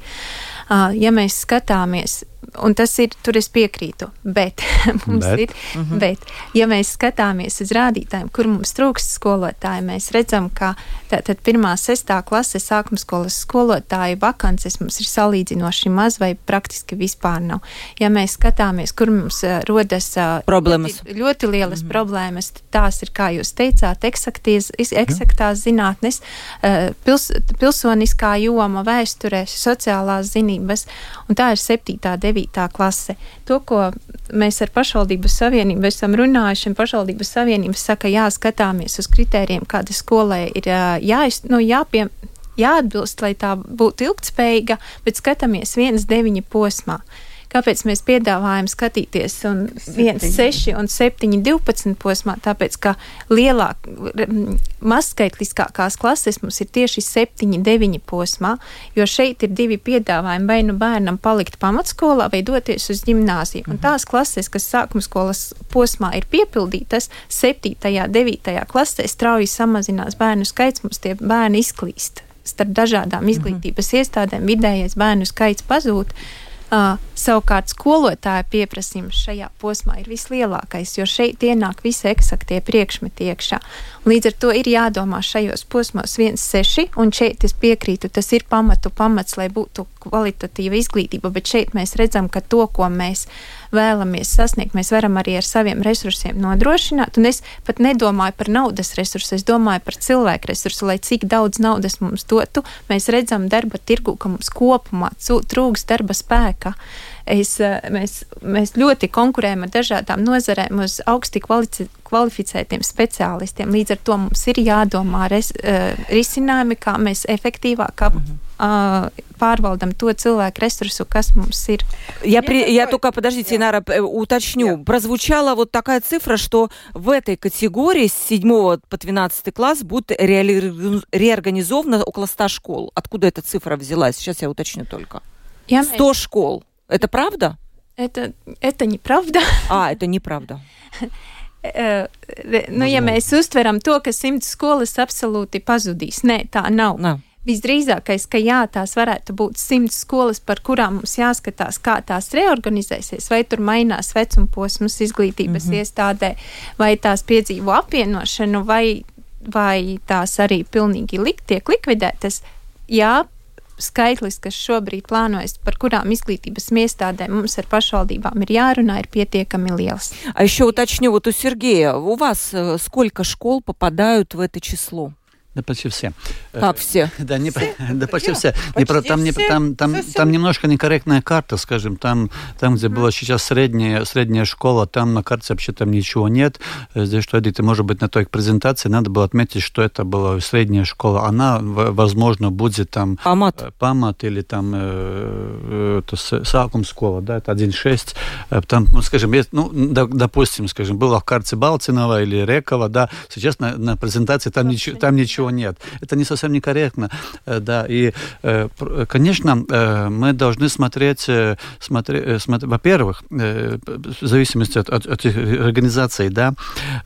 Uh, ja mēs skatāmies un tas ir, tur es piekrītu, bet mums bet. ir, uh mhm. -huh. bet, ja mēs skatāmies uz rādītājiem, kur mums trūkst skolotāji, mēs redzam, ka tātad pirmā, sestā klase sākuma skolas skolotāju vakances mums ir salīdzinoši maz vai praktiski vispār nav. Ja mēs skatāmies, kur mums uh, rodas uh, problēmas, ļoti, ļoti lielas uh mhm. -huh. problēmas, tās ir, kā jūs teicāt, eksaktīs, eksaktās zinātnes, uh, pils, pilsoniskā joma, vēsture, sociālās zinības, un tā ir septītā, 9. klase. To, ko mēs ar pašvaldības savienību esam runājuši, un pašvaldības savienības saka, jāskatāmies uz kritērijiem, kāda skolai ir jāiz, nu, jāpie, jāatbilst, lai tā būtu ilgtspējīga, bet skatāmies viens deviņi posmā. Kāpēc mēs piedāvājam skatīties 1, 6 un 7, 12 posmā? Tāpēc, ka lielāk, mazskaitliskākās klases mums ir tieši 7, 9 posmā, jo šeit ir divi piedāvājumi vai nu bērnam palikt pamatskolā vai doties uz ģimnāziju. Un mhm. tās klases, kas sākuma skolas posmā ir piepildītas, 7, 9 klasē strauji samazinās bērnu skaits, mums tie bērni izklīst starp dažādām izglītības iestādēm, vidējais bērnu skaits pazūd. Uh, savukārt skolotāja pieprasījums šajā posmā ir vislielākais, jo šeit ienāk visi eksaktie priekšmeti iekšā. Līdz ar to ir jādomā šajos posmos 1,6, un šeit es piekrītu, tas ir pamatu pamats, lai būtu kvalitatīva izglītība, bet šeit mēs redzam, ka to, ko mēs vēlamies sasniegt, mēs varam arī ar saviem resursiem nodrošināt. Un es pat nedomāju par naudas resursu, es domāju par cilvēku resursu, lai cik daudz naudas mums dotu. Mēs redzam darba tirgu, ka mums kopumā trūks darba spēka Es, eh, mēs, mēs ļoti konkurējam ar dažādām nozarēm uz augsti kvalificētiem speciālistiem. Līdz ar to mums ir jādomā res, uh, risinājumi, kā mēs efektīvāk, kā mm -hmm pārвалдам то человек ресурсу, kas mums ir. Я, при, я только, подождите, yeah. Нара, э, уточню. Yeah. Прозвучала вот такая цифра, что в этой категории с 7 по 12 класс будет реали, реорганизовано около 100 школ. Откуда эта цифра взялась? Сейчас я уточню только. Я 100 школ. Это правда? Это, это неправда. А, это неправда. nu, ja mēs uztveram to, ka simts skolas absolūti pazudīs, nē, tā nav. nav. Visdrīzākais, ka jā, tās varētu būt simts skolas, par kurām mums jāskatās, kā tās reorganizēsies, vai tur mainās vecuma posms izglītības mm -hmm. iestādē, vai tās piedzīvo apvienošanu, vai, vai tās arī pilnīgi lik, tiek likvidētas. Jā, skaitlis, kas šobrīd plānojas, par kurām изглитības iestādēm mums ar pašvaldībām ir jārunā, ir pietiekami liels. А еще уточню, вот у Сергея, у вас э, сколько школ попадают в это число? Да почти все. Как все? Да, не, все? да почти все. Почти не про, там, не, там, там, там немножко некорректная карта, скажем. Там, там где была сейчас средняя, средняя школа, там на карте вообще там ничего нет. Э, здесь что это, может быть, на той презентации надо было отметить, что это была средняя школа. Она, возможно, будет там... Памат. Э, Памат или там э, это, Сакум школа, да, это 1.6. Там, ну, скажем, есть, ну, допустим, скажем, была в карте Балцинова или Рекова, да, сейчас на, на презентации там ничего, там ничего ничего нет. Это не совсем некорректно, да. И, конечно, мы должны смотреть, смотреть, смотреть во-первых, в зависимости от, от, от организаций, да,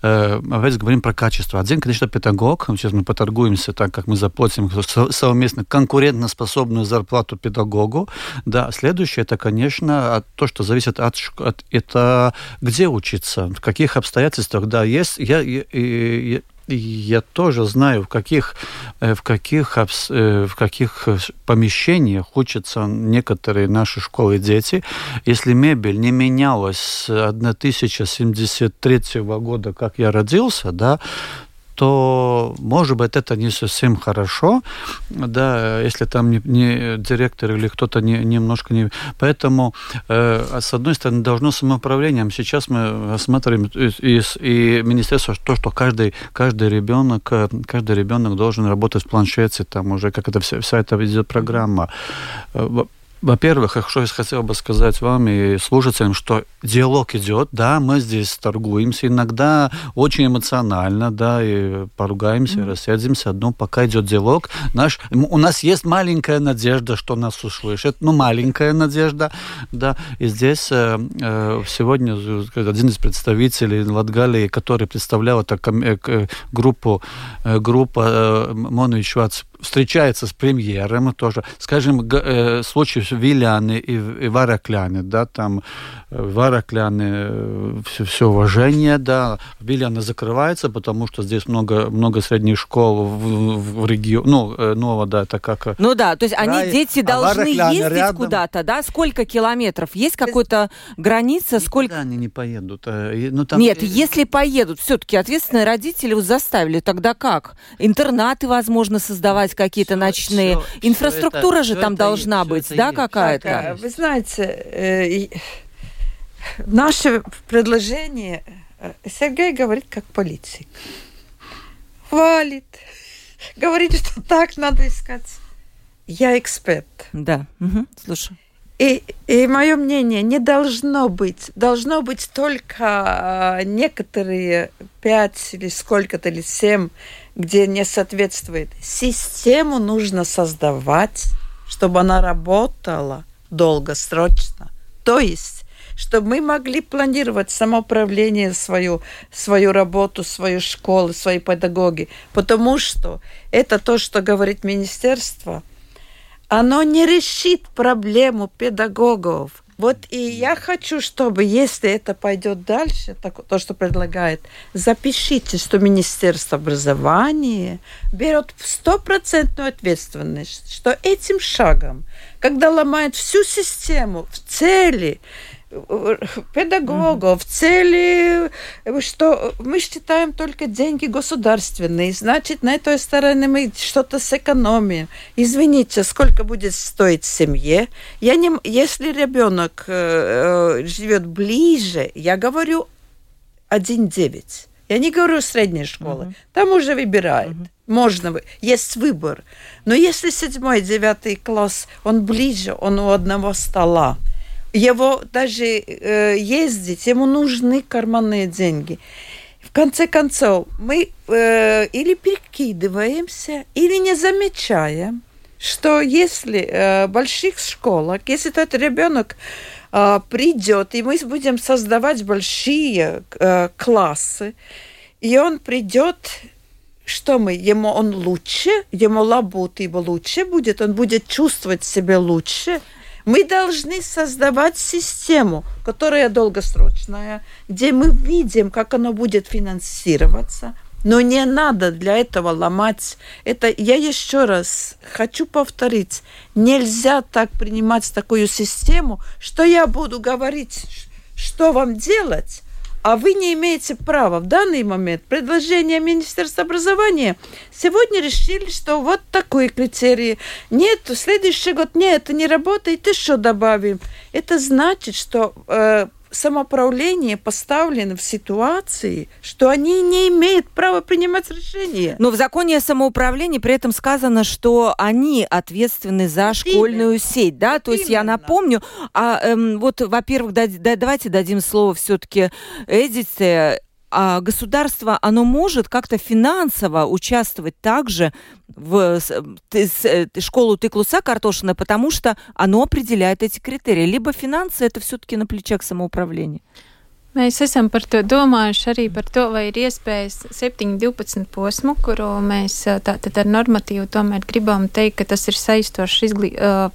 опять говорим про качество. Один, конечно, педагог, сейчас мы поторгуемся так, как мы заплатим совместно конкурентоспособную зарплату педагогу, да. Следующее, это, конечно, то, что зависит от, от это где учиться, в каких обстоятельствах, да, есть, я, я, я тоже знаю, в каких, э, в каких, э, в каких помещениях учатся некоторые наши школы дети. Если мебель не менялась с 1073 года, как я родился, да, то, может быть, это не совсем хорошо, да, если там не, не директор или кто-то не, немножко не... Поэтому, э, с одной стороны, должно самоуправлением. Сейчас мы рассматриваем и, и, министерство то, что каждый, каждый ребенок, каждый ребенок должен работать в планшете, там уже как это вся, вся эта идет программа во-первых, что я хотел бы сказать вам и слушателям, что диалог идет, да, мы здесь торгуемся, иногда очень эмоционально, да, и поругаемся, mm-hmm. рассядемся, но пока идет диалог, наш, у нас есть маленькая надежда, что нас услышат, ну, маленькая надежда, да, и здесь э, э, сегодня один из представителей Латгалии, который представлял эту э, группу, э, группа э, Мону Швац встречается с премьером тоже. Скажем, э, случай в Виляне и, и Варакляне, да, там э, Варакляне все, все уважение, да, Виляне закрывается, потому что здесь много, много средних школ в, в регионе, ну, э, нового, да, это как... Ну да, то есть край, они, дети, а должны ездить куда-то, да? Сколько километров? Есть какая-то граница? Сколько... они не поедут. Ну, там... Нет, если поедут, все-таки ответственные родители заставили, тогда как? Интернаты, возможно, создавать делать какие-то ночные. Все, Инфраструктура все же там должна есть, быть, да, какая-то? Вы знаете, э, наше предложение э, Сергей говорит как политик. Хвалит. Говорит, что так надо искать. Я эксперт. Да, угу, слушай. И, и мое мнение, не должно быть. Должно быть только э, некоторые пять или сколько-то, или семь где не соответствует. Систему нужно создавать, чтобы она работала долгосрочно. То есть, чтобы мы могли планировать самоуправление, свою, свою работу, свою школу, свои педагоги. Потому что это то, что говорит министерство, оно не решит проблему педагогов вот и я хочу, чтобы, если это пойдет дальше, так, то, что предлагает, запишите, что Министерство образования берет стопроцентную ответственность, что этим шагом, когда ломает всю систему в цели, педагогов, цели, что мы считаем только деньги государственные, значит, на этой стороне мы что-то сэкономим. Извините, сколько будет стоить семье? Я не, если ребенок э, э живет ближе, я говорю 1,9. Я не говорю средней школы. Uh-huh. Там уже выбирает. Uh-huh. Можно, есть выбор. Но если седьмой, девятый класс, он ближе, он у одного стола, его даже э, ездить, ему нужны карманные деньги. В конце концов, мы э, или перекидываемся, или не замечаем, что если э, больших школах, если этот ребенок э, придет, и мы будем создавать большие э, классы, и он придет что мы, ему он лучше, ему лабут его лучше будет, он будет чувствовать себя лучше, мы должны создавать систему, которая долгосрочная, где мы видим, как она будет финансироваться, но не надо для этого ломать. Это я еще раз хочу повторить. Нельзя так принимать такую систему, что я буду говорить, что вам делать, а вы не имеете права в данный момент. Предложение Министерства образования сегодня решили, что вот такой критерий. Нет, в следующий год нет, это не работает, и что добавим? Это значит, что э, самоуправление поставлено в ситуации, что они не имеют права принимать решения. Но в законе о самоуправлении при этом сказано, что они ответственны за школьную сеть, да? То есть я напомню, а эм, вот, во-первых, да, да, давайте дадим слово все-таки Эдите а государство, оно может как-то финансово участвовать также в э, школу Тыклуса Картошина, потому что оно определяет эти критерии. Либо финансы это все-таки на плечах самоуправления. Mēs esam par to domājuši arī par to, vai ir iespējas 7-12 posmu, kuru mēs tātad ar normatīvu tomēr gribam teikt, ka tas ir saistošs izglī,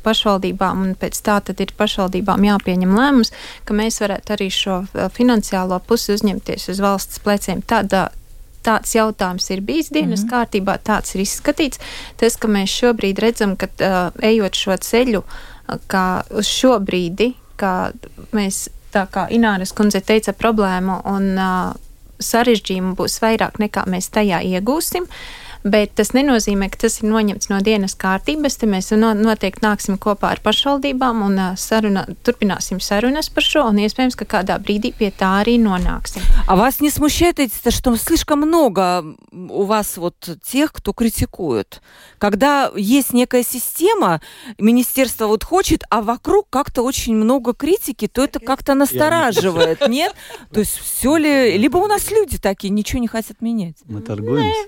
pašvaldībām un pēc tā tad ir pašvaldībām jāpieņem lēmums, ka mēs varētu arī šo finansiālo pusi uzņemties uz valsts pleciem. Tādā, tāds jautājums ir bijis dienas mm -hmm. kārtībā, tāds ir izskatīts. Tas, ka mēs šobrīd redzam, ka uh, ejot šo ceļu, kā uz šo brīdi, kā mēs tā kā Ināras kundze teica, problēmu un uh, sarežģījumu būs vairāk nekā mēs tajā iegūsim. Uh, bet tas nenozīmē, ka tas ir noņemts no dienas kārtības. Te mēs noteikti nāksim kopā ar pašvaldībām un saruna, turpināsim sarunas par šo, un iespējams, ka kādā brīdī pie tā arī nonāksim. А вас не смущает, что слишком много у вас вот тех, кто критикует? Когда есть некая система, министерство вот хочет, а вокруг как-то очень много критики, то это как-то настораживает, нет? То есть все ли... Либо у нас люди такие, ничего не хотят менять. Мы торгуемся.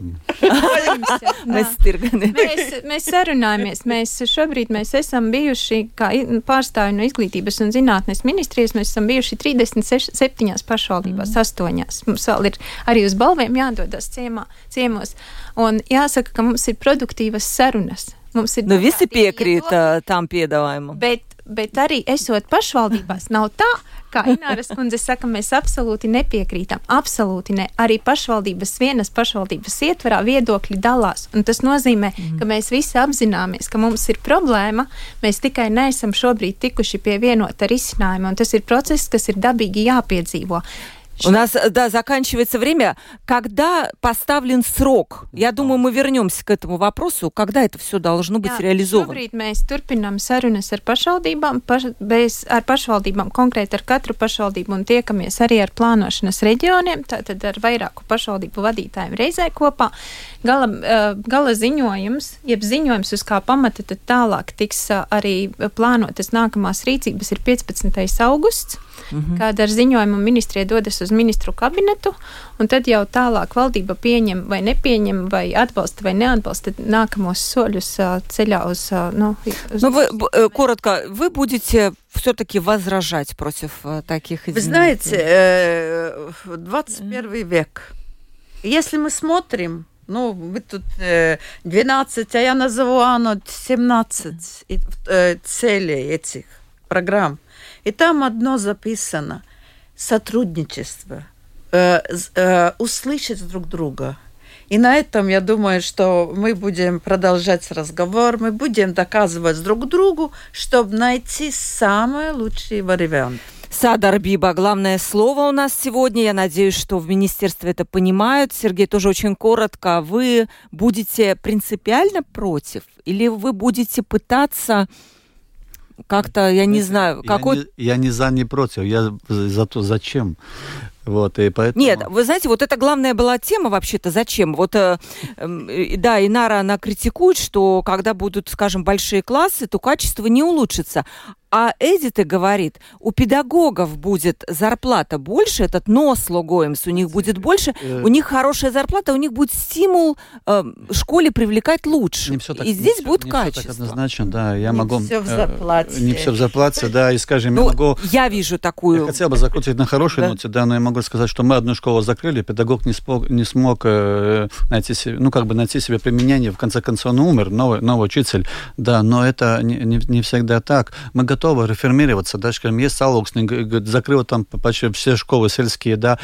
mēs tirgani. mēs, mēs sarunājamies. Mēs šobrīd mēs esam bijuši, kā pārstāvi no izglītības un zinātnes ministrijas, mēs esam bijuši 37 pašvaldībās, mm. 8. Mums vēl ir arī uz balviem jādodas ciemā, ciemos. Un jāsaka, ka mums ir produktīvas sarunas. Mums ir nu, visi piekrīt uh, tam piedāvājumam. Bet, bet arī esot pašvaldībās, nav tā, kā Ināras kundze saka, mēs absolūti nepiekrītam. Absolūti ne. Arī pašvaldības vienas pašvaldības ietverā viedokļi dalās. Tas nozīmē, mm. ka mēs visi apzināmies, ka mums ir problēma. Mēs tikai neesam šobrīd tikuši pie vienota risinājuma. Un tas ir process, kas ir dabīgi jāpiedzīvo. У нас, да, заканчивается время. Когда поставлен срок? Я думаю, мы вернемся к этому вопросу. Когда это все должно быть Jā, реализовано? Šobrīd mēs turpinām sarunas ar pašvaldībām, paš, bez, ar pašvaldībām, konkrēti ar katru pašvaldību un tiekamies arī ar plānošanas reģioniem, tātad ar vairāku pašvaldību vadītājiem reizē kopā. Gala, gala ziņojums, jeb ziņojums, uz kā pamata tad tālāk tiks arī plānotas nākamās rīcības, ir 15. augusts mm -hmm. kad ar ziņojumu ministrija dodas uz ministru kabinetu, un tad jau tālāk valdība pieņem vai nepieņem, vai atbalsta vai neatbalsta nākamos soļus ceļā uz. Ну, uz... ну вы, коротко, вы будете все-таки возражать против таких изменений? Вы знаете, 21 век. Если мы смотрим ну, вы тут э, 12, а я назову оно 17 э, целей этих программ. И там одно записано – сотрудничество, э, э, услышать друг друга. И на этом, я думаю, что мы будем продолжать разговор, мы будем доказывать друг другу, чтобы найти самый лучший вариант. Садар Биба, главное слово у нас сегодня. Я надеюсь, что в министерстве это понимают. Сергей, тоже очень коротко. Вы будете принципиально против или вы будете пытаться как-то, я не знаю, какой... Я не, я не за, не против, я за то, зачем. Вот, и поэтому... Нет, вы знаете, вот это главная была тема вообще-то, зачем? Вот, э, э, да, Инара, она критикует, что когда будут, скажем, большие классы, то качество не улучшится. А Эдита говорит, у педагогов будет зарплата больше, этот нос логоемс у них будет больше, э... у них хорошая зарплата, у них будет стимул э, школе привлекать лучше. Не все так, и здесь не будет все, качество. Не все так однозначно, да. Я не могу... все в э, зарплате. Не все в зарплате, да, и скажем, ну, я могу... Я вижу такую... Я хотел бы закрутить на хорошей да? ноте, да, но я могу сказать, что мы одну школу закрыли, педагог не смог, не смог э, найти себе, ну, как бы найти себе применение, в конце концов, он умер, новый, новый учитель, да, но это не, не, не всегда так. Мы готовы реформировать развиваться, да, скажем, есть Салоксный, закрыл там почти все школы сельские, да,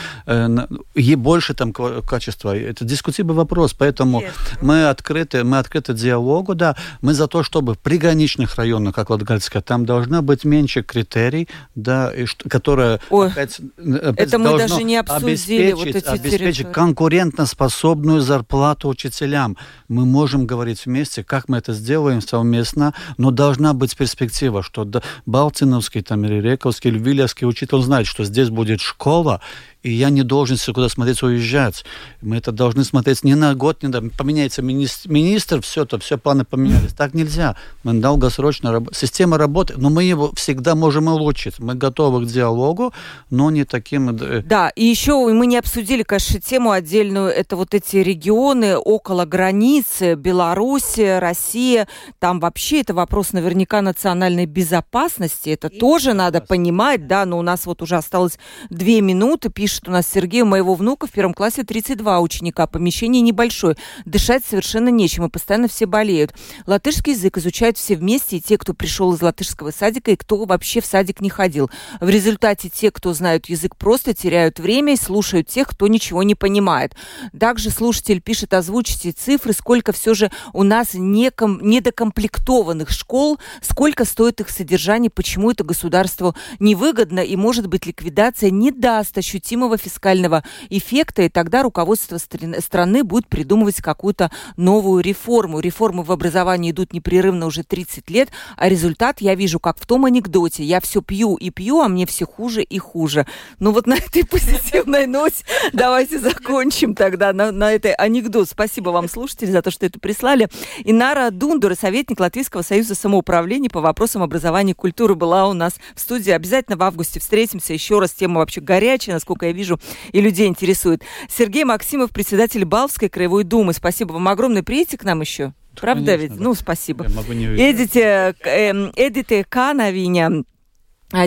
и больше там качества. Это дискутируемый вопрос, поэтому yes. мы открыты, мы открыты диалогу, да, мы за то, чтобы в приграничных районах, как Латгальская, там должно быть меньше критерий, да, и, которые Ой, опять, опять это мы даже не обсудили, обеспечить, вот эти обеспечить конкурентоспособную зарплату учителям. Мы можем говорить вместе, как мы это сделаем совместно, но должна быть перспектива, что Балтинов Ивановский там, или Рековский, или Вильявский учитель, он знает, что здесь будет школа, и я не должен куда смотреть, уезжать. Мы это должны смотреть не на год, не на... Поменяется министр, министр все, то все планы поменялись. Так нельзя. Мы долгосрочно работаем. Система работает, но мы его всегда можем улучшить. Мы готовы к диалогу, но не таким... Э, да, и еще мы не обсудили, конечно, тему отдельную. Это вот эти регионы около границы, Беларуси, Россия. Там вообще это вопрос наверняка национальной безопасности. Это и тоже надо понимать, да, но у нас вот уже осталось две минуты. Пишет у нас Сергей, у моего внука в первом классе 32 ученика, помещение небольшое. Дышать совершенно нечем, и постоянно все болеют. Латышский язык изучают все вместе, и те, кто пришел из латышского садика, и кто вообще в садик не ходил. В результате те, кто знают язык, просто теряют время и слушают тех, кто ничего не понимает. Также слушатель пишет, озвучите цифры, сколько все же у нас неком, недокомплектованных школ, сколько стоит их содержание, почему это государству невыгодно, и, может быть, ликвидация не даст ощутимого фискального эффекта, и тогда руководство страны будет придумывать какую-то новую реформу. Реформы в образовании идут непрерывно уже 30 лет, а результат я вижу, как в том анекдоте. Я все пью и пью, а мне все хуже и хуже. Ну вот на этой позитивной ноте давайте закончим тогда на, на этой анекдот. Спасибо вам, слушатели, за то, что это прислали. Инара Дундура, советник Латвийского союза самоуправления по вопросам образования и культуры, была у нас в студии. Обязательно в августе встретимся еще раз. Тема вообще горячая, насколько я вижу, и людей интересует. Сергей Максимов, председатель Балвской краевой думы. Спасибо вам огромное. Приедете к нам еще? Правда Конечно, ведь? Да. Ну, спасибо. Я могу не Эдите, э, Эдите Канавиня,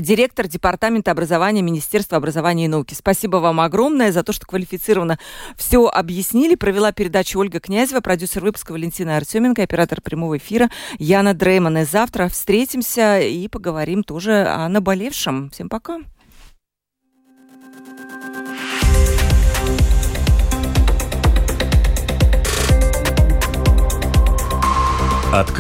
директор Департамента образования Министерства образования и науки. Спасибо вам огромное за то, что квалифицированно все объяснили. Провела передачу Ольга Князева, продюсер выпуска Валентина Артеменко, оператор прямого эфира Яна Дрейман. И завтра встретимся и поговорим тоже о наболевшем. Всем пока. Открыть